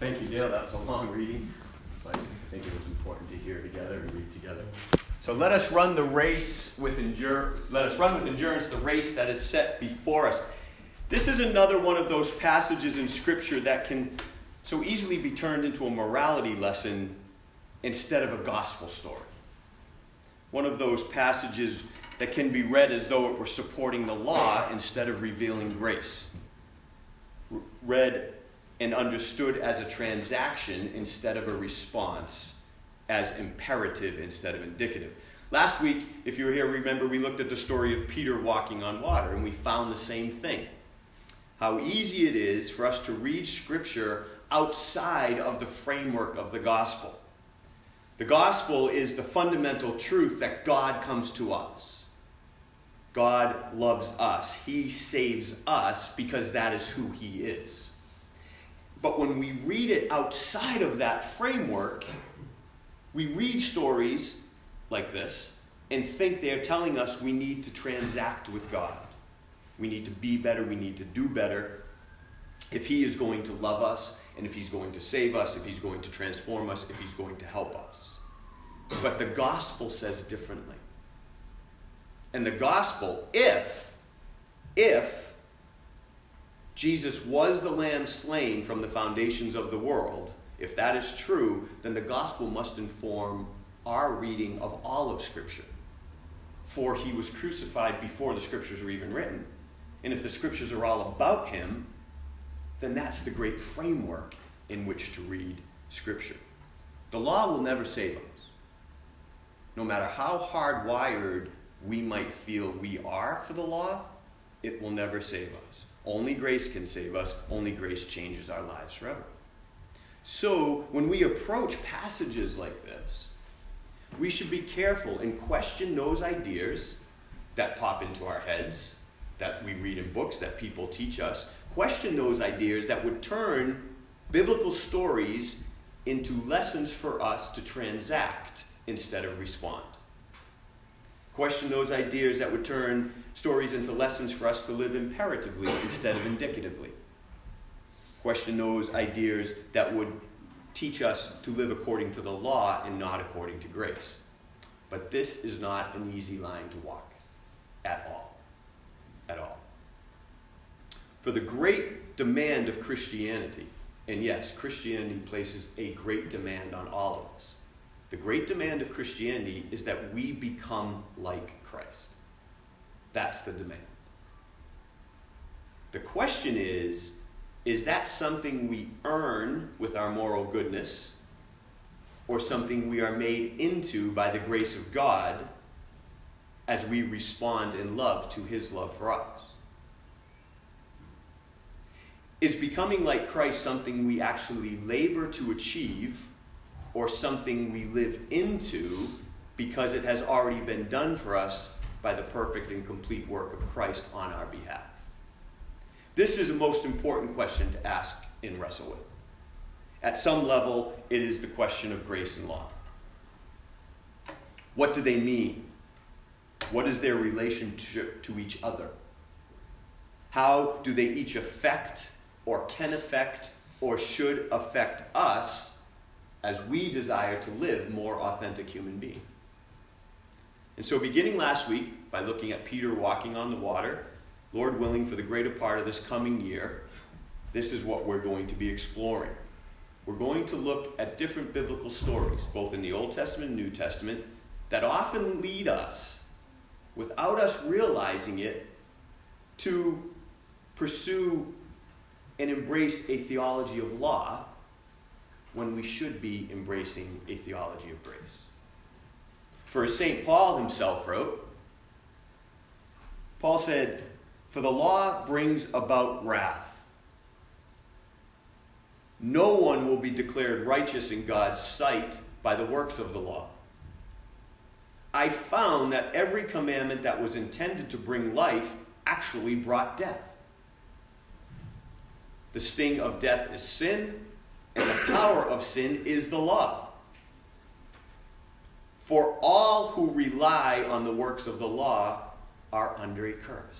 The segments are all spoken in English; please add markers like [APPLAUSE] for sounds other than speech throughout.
Thank you, Dale. That was a long reading, but I think it was important to hear together and read together. So let us run the race with endurance. Let us run with endurance the race that is set before us. This is another one of those passages in Scripture that can so easily be turned into a morality lesson instead of a gospel story. One of those passages that can be read as though it were supporting the law instead of revealing grace. Read and understood as a transaction instead of a response, as imperative instead of indicative. Last week, if you were here, remember we looked at the story of Peter walking on water and we found the same thing. How easy it is for us to read Scripture outside of the framework of the gospel. The gospel is the fundamental truth that God comes to us. God loves us. He saves us because that is who He is. But when we read it outside of that framework, we read stories like this and think they're telling us we need to transact with God. We need to be better, we need to do better. If He is going to love us, and if He's going to save us, if He's going to transform us, if He's going to help us. But the gospel says differently. And the gospel, if, if Jesus was the lamb slain from the foundations of the world, if that is true, then the gospel must inform our reading of all of Scripture. For he was crucified before the Scriptures were even written. And if the Scriptures are all about him, then that's the great framework in which to read Scripture. The law will never save us. No matter how hardwired we might feel we are for the law, it will never save us. Only grace can save us, only grace changes our lives forever. So, when we approach passages like this, we should be careful and question those ideas that pop into our heads, that we read in books, that people teach us. Question those ideas that would turn biblical stories into lessons for us to transact instead of respond. Question those ideas that would turn stories into lessons for us to live imperatively instead of indicatively. Question those ideas that would teach us to live according to the law and not according to grace. But this is not an easy line to walk at all. At all. For the great demand of Christianity, and yes, Christianity places a great demand on all of us the great demand of Christianity is that we become like Christ. That's the demand. The question is is that something we earn with our moral goodness or something we are made into by the grace of God as we respond in love to his love for us? Is becoming like Christ something we actually labor to achieve? or something we live into because it has already been done for us by the perfect and complete work of Christ on our behalf? This is a most important question to ask and wrestle with. At some level, it is the question of grace and law. What do they mean? What is their relationship to each other? How do they each affect, or can affect, or should affect us as we desire to live more authentic human beings. And so, beginning last week by looking at Peter walking on the water, Lord willing, for the greater part of this coming year, this is what we're going to be exploring. We're going to look at different biblical stories, both in the Old Testament and New Testament, that often lead us, without us realizing it, to pursue and embrace a theology of law when we should be embracing a theology of grace. For as St. Paul himself wrote, Paul said, For the law brings about wrath. No one will be declared righteous in God's sight by the works of the law. I found that every commandment that was intended to bring life actually brought death. The sting of death is sin, and the power of sin is the law. For all who rely on the works of the law are under a curse.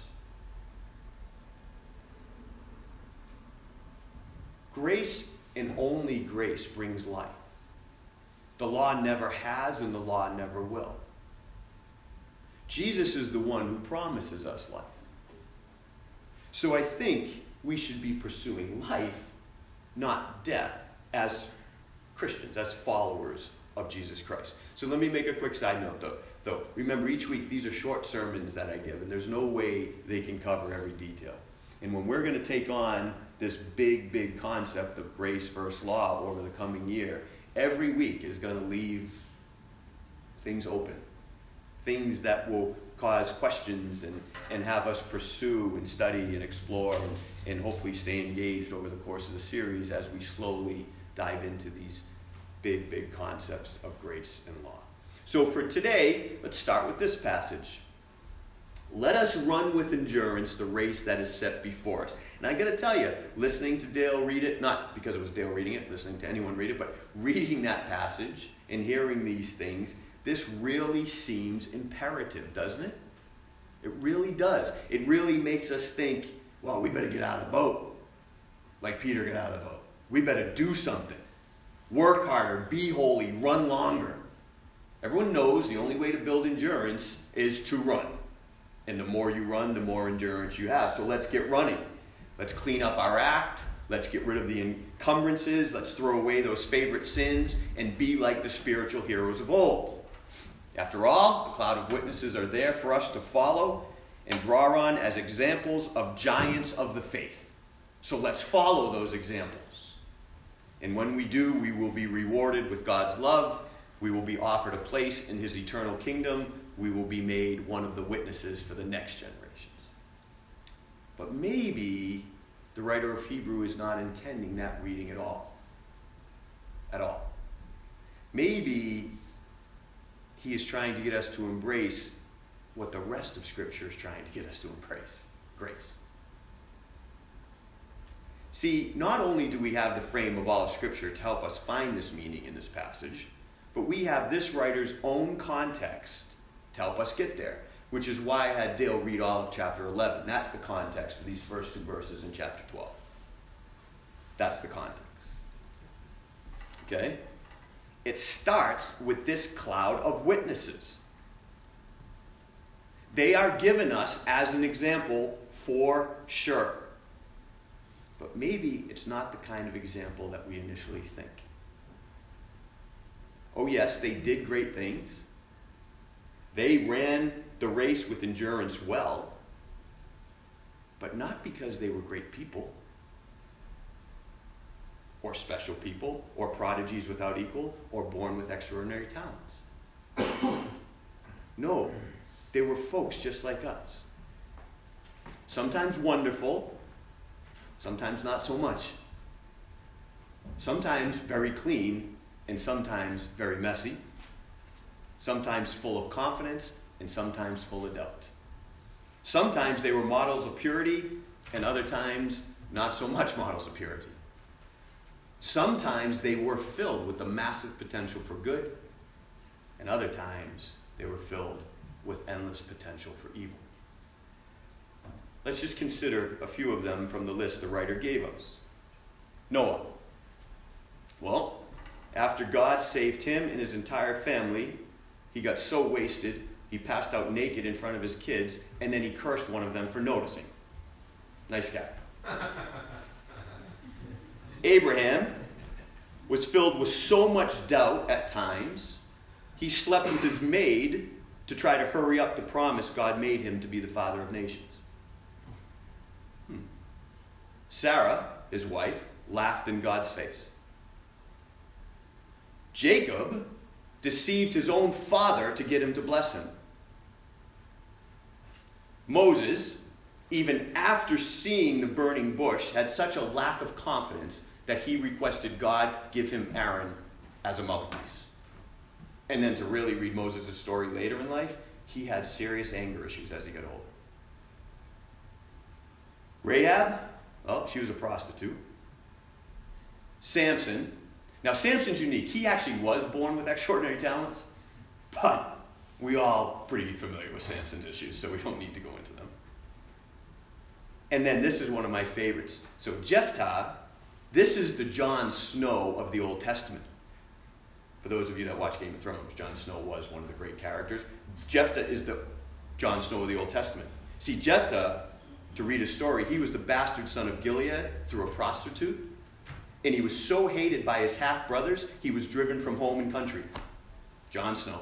Grace and only grace brings life. The law never has, and the law never will. Jesus is the one who promises us life. So I think we should be pursuing life, not death, as Christians, as followers of Jesus Christ. So let me make a quick side note though. Though remember each week these are short sermons that I give and there's no way they can cover every detail. And when we're going to take on this big big concept of grace versus law over the coming year, every week is going to leave things open. Things that will cause questions and, and have us pursue and study and explore and, and hopefully stay engaged over the course of the series as we slowly dive into these big, big concepts of grace and law. So for today, let's start with this passage. Let us run with endurance the race that is set before us. And I got to tell you, listening to Dale read it, not because it was Dale reading it, listening to anyone read it, but reading that passage and hearing these things, this really seems imperative, doesn't it? It really does. It really makes us think, well, we better get out of the boat. Like Peter got out of the boat. We better do something. Work harder, be holy, run longer. Everyone knows the only way to build endurance is to run. And the more you run, the more endurance you have. So let's get running. Let's clean up our act. Let's get rid of the encumbrances. Let's throw away those favorite sins and be like the spiritual heroes of old. After all, the cloud of witnesses are there for us to follow and draw on as examples of giants of the faith. So let's follow those examples. And when we do, we will be rewarded with God's love. We will be offered a place in his eternal kingdom. We will be made one of the witnesses for the next generations. But maybe the writer of Hebrew is not intending that reading at all. At all. Maybe he is trying to get us to embrace what the rest of Scripture is trying to get us to embrace grace. See, not only do we have the frame of all of Scripture to help us find this meaning in this passage, but we have this writer's own context to help us get there, which is why I had Dale read all of chapter 11. That's the context for these first two verses in chapter 12. That's the context. Okay? It starts with this cloud of witnesses. They are given us as an example for sure. But maybe it's not the kind of example that we initially think. Oh, yes, they did great things. They ran the race with endurance well, but not because they were great people, or special people, or prodigies without equal, or born with extraordinary talents. no, they were folks just like us. Sometimes wonderful, sometimes not so much. Sometimes very clean, and sometimes very messy. Sometimes full of confidence, and sometimes full of doubt. Sometimes they were models of purity, and other times not so much [LAUGHS] models of purity. Sometimes they were filled with the massive potential for good, and other times they were filled with endless potential for evil. Let's just consider a few of them from the list the writer gave us. Noah. Well, after God saved him and his entire family, he got so wasted, he passed out naked in front of his kids, and then he cursed one of them for noticing. Nice guy. [LAUGHS] Abraham was filled with so much doubt at times, he slept with his maid to try to hurry up the promise God made him to be the father of nations. Hmm. Sarah, his wife, laughed in God's face. Jacob deceived his own father to get him to bless him. Moses, even after seeing the burning bush, had such a lack of confidence that he requested God give him Aaron as a mouthpiece. And then to really read Moses' story later in life, he had serious anger issues as he got older. Rahab, well, she was a prostitute. Samson. Now, Samson's unique. He actually was born with extraordinary talents, but we all pretty familiar with Samson's issues, so we don't need to go into them. And then this is one of my favorites. So Jephthah This is the Jon Snow of the Old Testament. For those of you that watch Game of Thrones, Jon Snow was one of the great characters. Jephthah is the Jon Snow of the Old Testament. See, Jephthah, to read his story, he was the bastard son of Gilead through a prostitute. And he was so hated by his half brothers, he was driven from home and country. Jon Snow.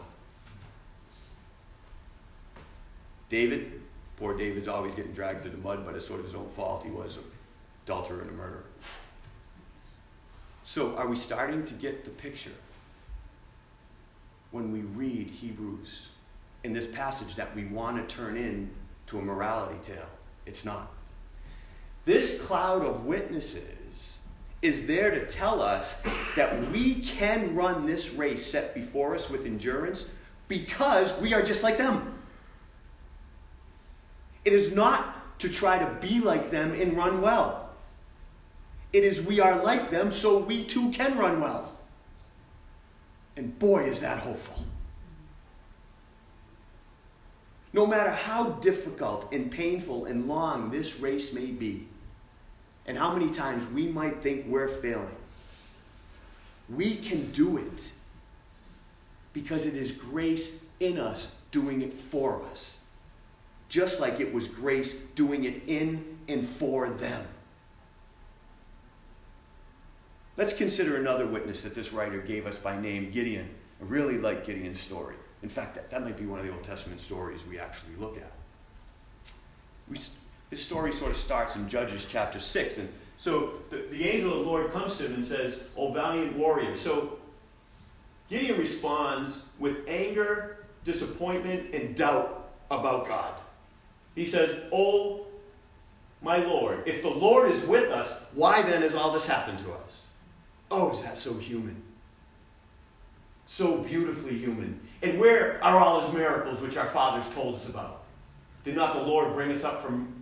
David, poor David's always getting dragged through the mud, but it's sort of his own fault. He was an adulterer and a murderer. So, are we starting to get the picture when we read Hebrews in this passage that we want to turn in to a morality tale? It's not. This cloud of witnesses is there to tell us that we can run this race set before us with endurance because we are just like them. It is not to try to be like them and run well. It is we are like them so we too can run well. And boy, is that hopeful. No matter how difficult and painful and long this race may be, and how many times we might think we're failing, we can do it because it is grace in us doing it for us. Just like it was grace doing it in and for them. Let's consider another witness that this writer gave us by name, Gideon. I really like Gideon's story. In fact, that, that might be one of the Old Testament stories we actually look at. We, his story sort of starts in Judges chapter 6. And so the, the angel of the Lord comes to him and says, O valiant warrior. So Gideon responds with anger, disappointment, and doubt about God. He says, Oh, my Lord, if the Lord is with us, why then has all this happened to us? Oh, is that so human? So beautifully human. And where are all his miracles which our fathers told us about? Did not the Lord bring us up from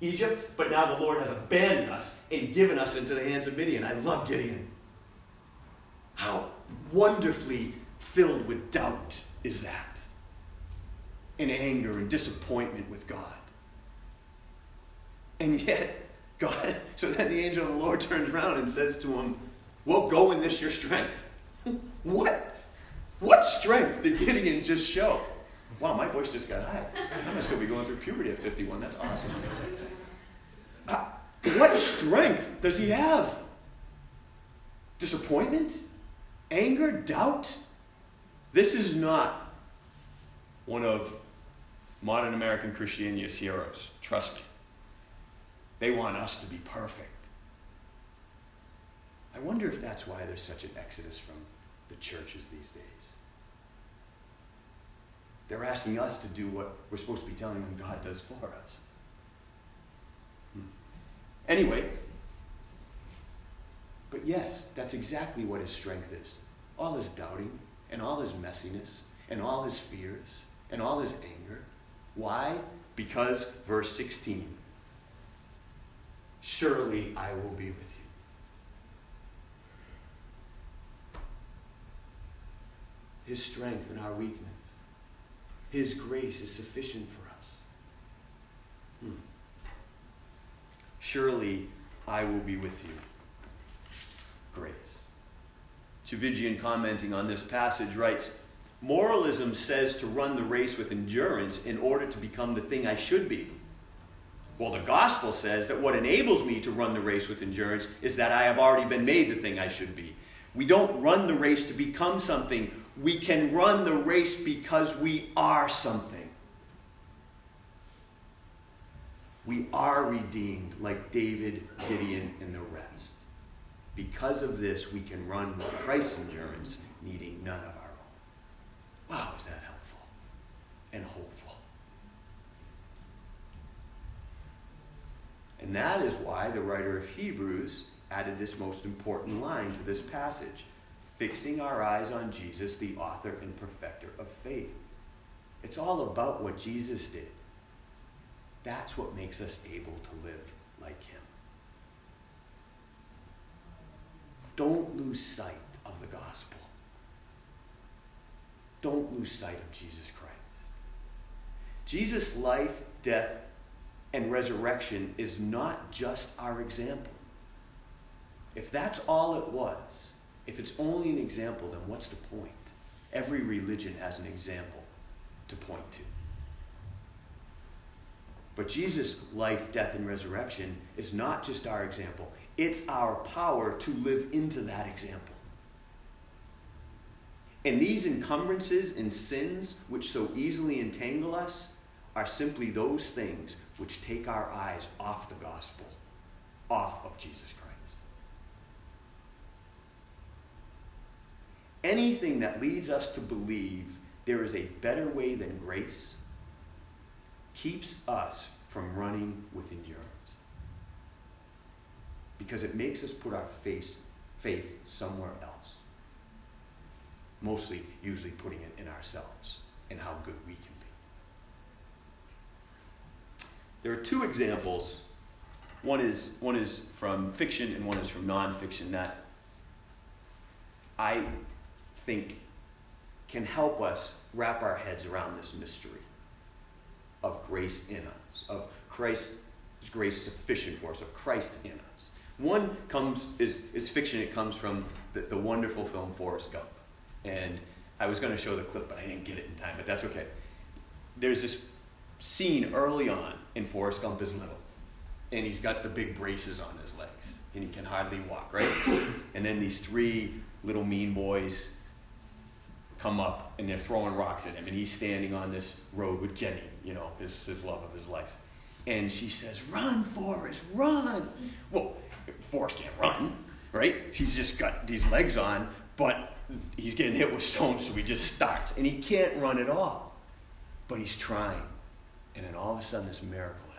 Egypt? But now the Lord has abandoned us and given us into the hands of Midian. I love Gideon. How wonderfully filled with doubt is that? And anger and disappointment with God. And yet, God, [LAUGHS] so then the angel of the Lord turns around and says to him, Well, go in this your strength. [LAUGHS] what? What strength did Gideon just show? Wow, my voice just got high. I must still be going through puberty at 51. That's awesome. Uh, what strength does he have? Disappointment? Anger? Doubt? This is not one of modern American Christianity's heroes. Trust me. They want us to be perfect. I wonder if that's why there's such an exodus from the churches these days. They're asking us to do what we're supposed to be telling them God does for us. Hmm. Anyway, but yes, that's exactly what his strength is. All his doubting, and all his messiness, and all his fears, and all his anger. Why? Because, verse 16, surely I will be with you. His strength in our weakness. His grace is sufficient for us. Hmm. Surely I will be with you. Grace. Tchividjian, commenting on this passage, writes Moralism says to run the race with endurance in order to become the thing I should be. Well, the gospel says that what enables me to run the race with endurance is that I have already been made the thing I should be. We don't run the race to become something we can run the race because we are something. We are redeemed like David, Gideon, and the rest. Because of this, we can run with Christ's endurance, needing none of our own. Wow, is that helpful and hopeful? And that is why the writer of Hebrews added this most important line to this passage fixing our eyes on Jesus, the author and perfecter of faith. It's all about what Jesus did. That's what makes us able to live like him. Don't lose sight of the gospel. Don't lose sight of Jesus Christ. Jesus' life, death, and resurrection is not just our example. If that's all it was, if it's only an example, then what's the point? Every religion has an example to point to. But Jesus' life, death, and resurrection is not just our example, it's our power to live into that example. And these encumbrances and sins, which so easily entangle us, are simply those things which take our eyes off the gospel, off of Jesus Christ. Anything that leads us to believe there is a better way than grace keeps us from running with endurance. Because it makes us put our faith, faith somewhere else. Mostly, usually putting it in ourselves and how good we can be. There are two examples. One is, one is from fiction and one is from nonfiction that I think can help us wrap our heads around this mystery of grace in us, of Christ's grace sufficient for us, of Christ in us. One comes is, is fiction. It comes from the, the wonderful film Forrest Gump. And I was going to show the clip, but I didn't get it in time, but that's okay. There's this scene early on in Forrest Gump is little, and he's got the big braces on his legs, and he can hardly walk, right? [COUGHS] And then these three little mean boys come up and they're throwing rocks at him, and he's standing on this road with Jenny, you know, his, his love of his life. And she says, Run, Forrest, run. Well, Forrest can't run, right? She's just got these legs on, but he's getting hit with stones, so he just starts. And he can't run at all, but he's trying. And then all of a sudden, this miracle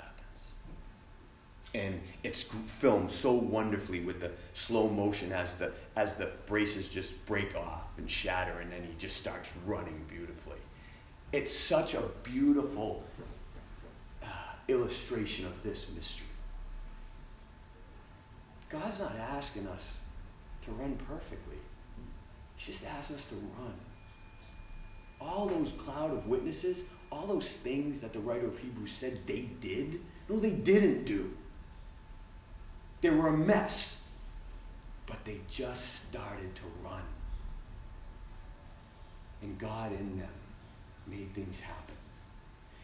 and it's filmed so wonderfully with the slow motion as the as the braces just break off and shatter and then he just starts running beautifully. It's such a beautiful uh, illustration of this mystery. God's not asking us to run perfectly. He's just asking us to run. All those cloud of witnesses all those things that the writer of hebrews said they did no they didn't do they were a mess, but they just started to run. And God in them made things happen.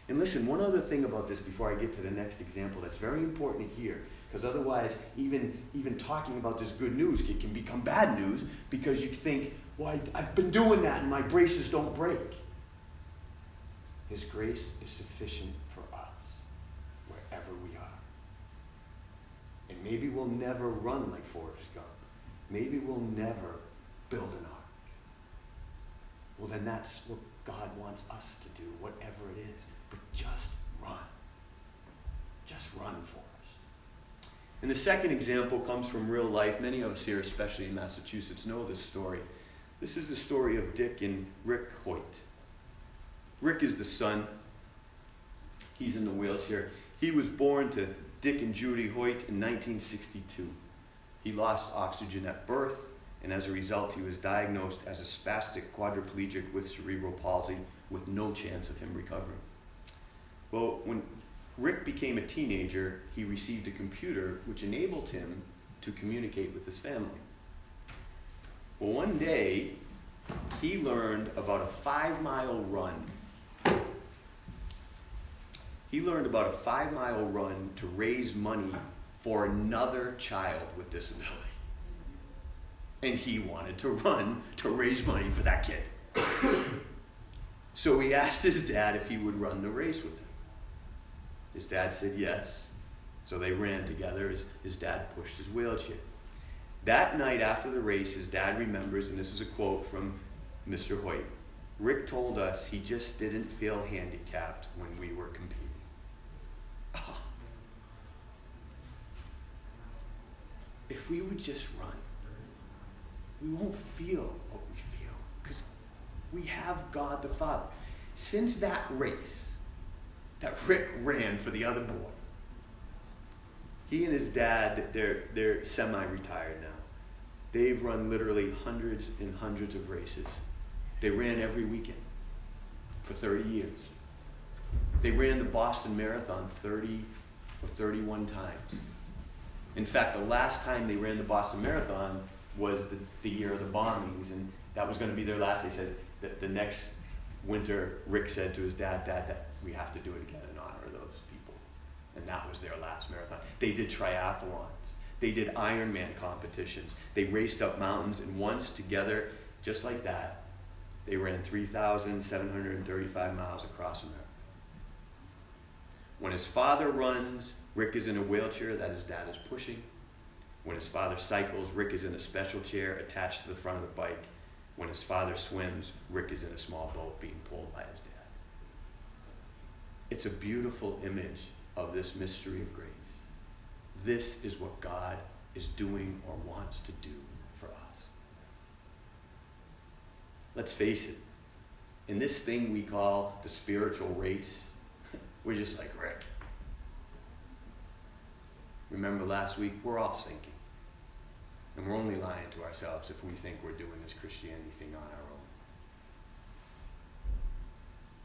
And listen, one other thing about this before I get to the next example that's very important here, because otherwise, even, even talking about this good news it can become bad news because you think, well, I, I've been doing that and my braces don't break. His grace is sufficient Maybe we'll never run like Forrest Gump. Maybe we'll never build an ark. Well, then that's what God wants us to do, whatever it is. But just run. Just run for us. And the second example comes from real life. Many of us here, especially in Massachusetts, know this story. This is the story of Dick and Rick Hoyt. Rick is the son. He's in the wheelchair. He was born to Dick and Judy Hoyt in 1962. He lost oxygen at birth, and as a result, he was diagnosed as a spastic quadriplegic with cerebral palsy with no chance of him recovering. Well, when Rick became a teenager, he received a computer which enabled him to communicate with his family. Well, one day, he learned about a five mile run he learned about a five mile run to raise money for another child with disability. And he wanted to run to raise money for that kid. [COUGHS] so he asked his dad if he would run the race with him. His dad said yes. So they ran together as his dad pushed his wheelchair. That night after the race, his dad remembers, and this is a quote from Mr. Hoyt Rick told us he just didn't feel handicapped when we were competing. If we would just run, we won't feel what we feel because we have God the Father. Since that race that Rick ran for the other boy, he and his dad, they're, they're semi retired now. They've run literally hundreds and hundreds of races. They ran every weekend for 30 years. They ran the Boston Marathon 30 or 31 times. In fact, the last time they ran the Boston Marathon was the, the year of the bombings, and that was going to be their last. They said that the next winter, Rick said to his dad, Dad, Dad, we have to do it again in honor of those people. And that was their last marathon. They did triathlons. They did Ironman competitions. They raced up mountains, and once together, just like that, they ran 3,735 miles across America. When his father runs, Rick is in a wheelchair that his dad is pushing. When his father cycles, Rick is in a special chair attached to the front of the bike. When his father swims, Rick is in a small boat being pulled by his dad. It's a beautiful image of this mystery of grace. This is what God is doing or wants to do for us. Let's face it, in this thing we call the spiritual race, we're just like Rick. Remember last week, we're all sinking. And we're only lying to ourselves if we think we're doing this Christianity thing on our own.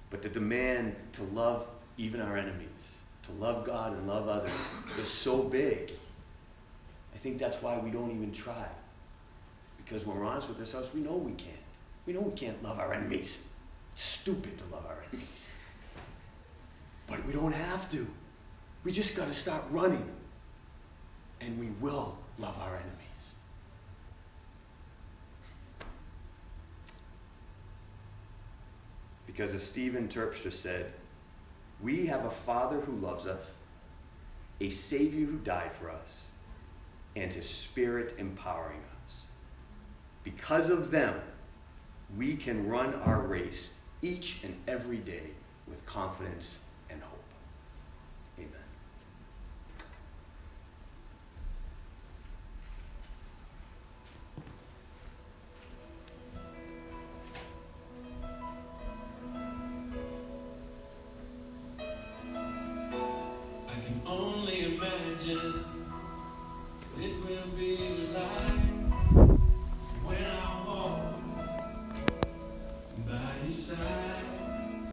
But the demand to love even our enemies, to love God and love others, is so big. I think that's why we don't even try. Because when we're honest with ourselves, we know we can't. We know we can't love our enemies. It's stupid to love our enemies. But we don't have to. We just got to start running. And we will love our enemies. Because as Stephen Terpstra said, we have a Father who loves us, a Savior who died for us, and His Spirit empowering us. Because of them, we can run our race each and every day with confidence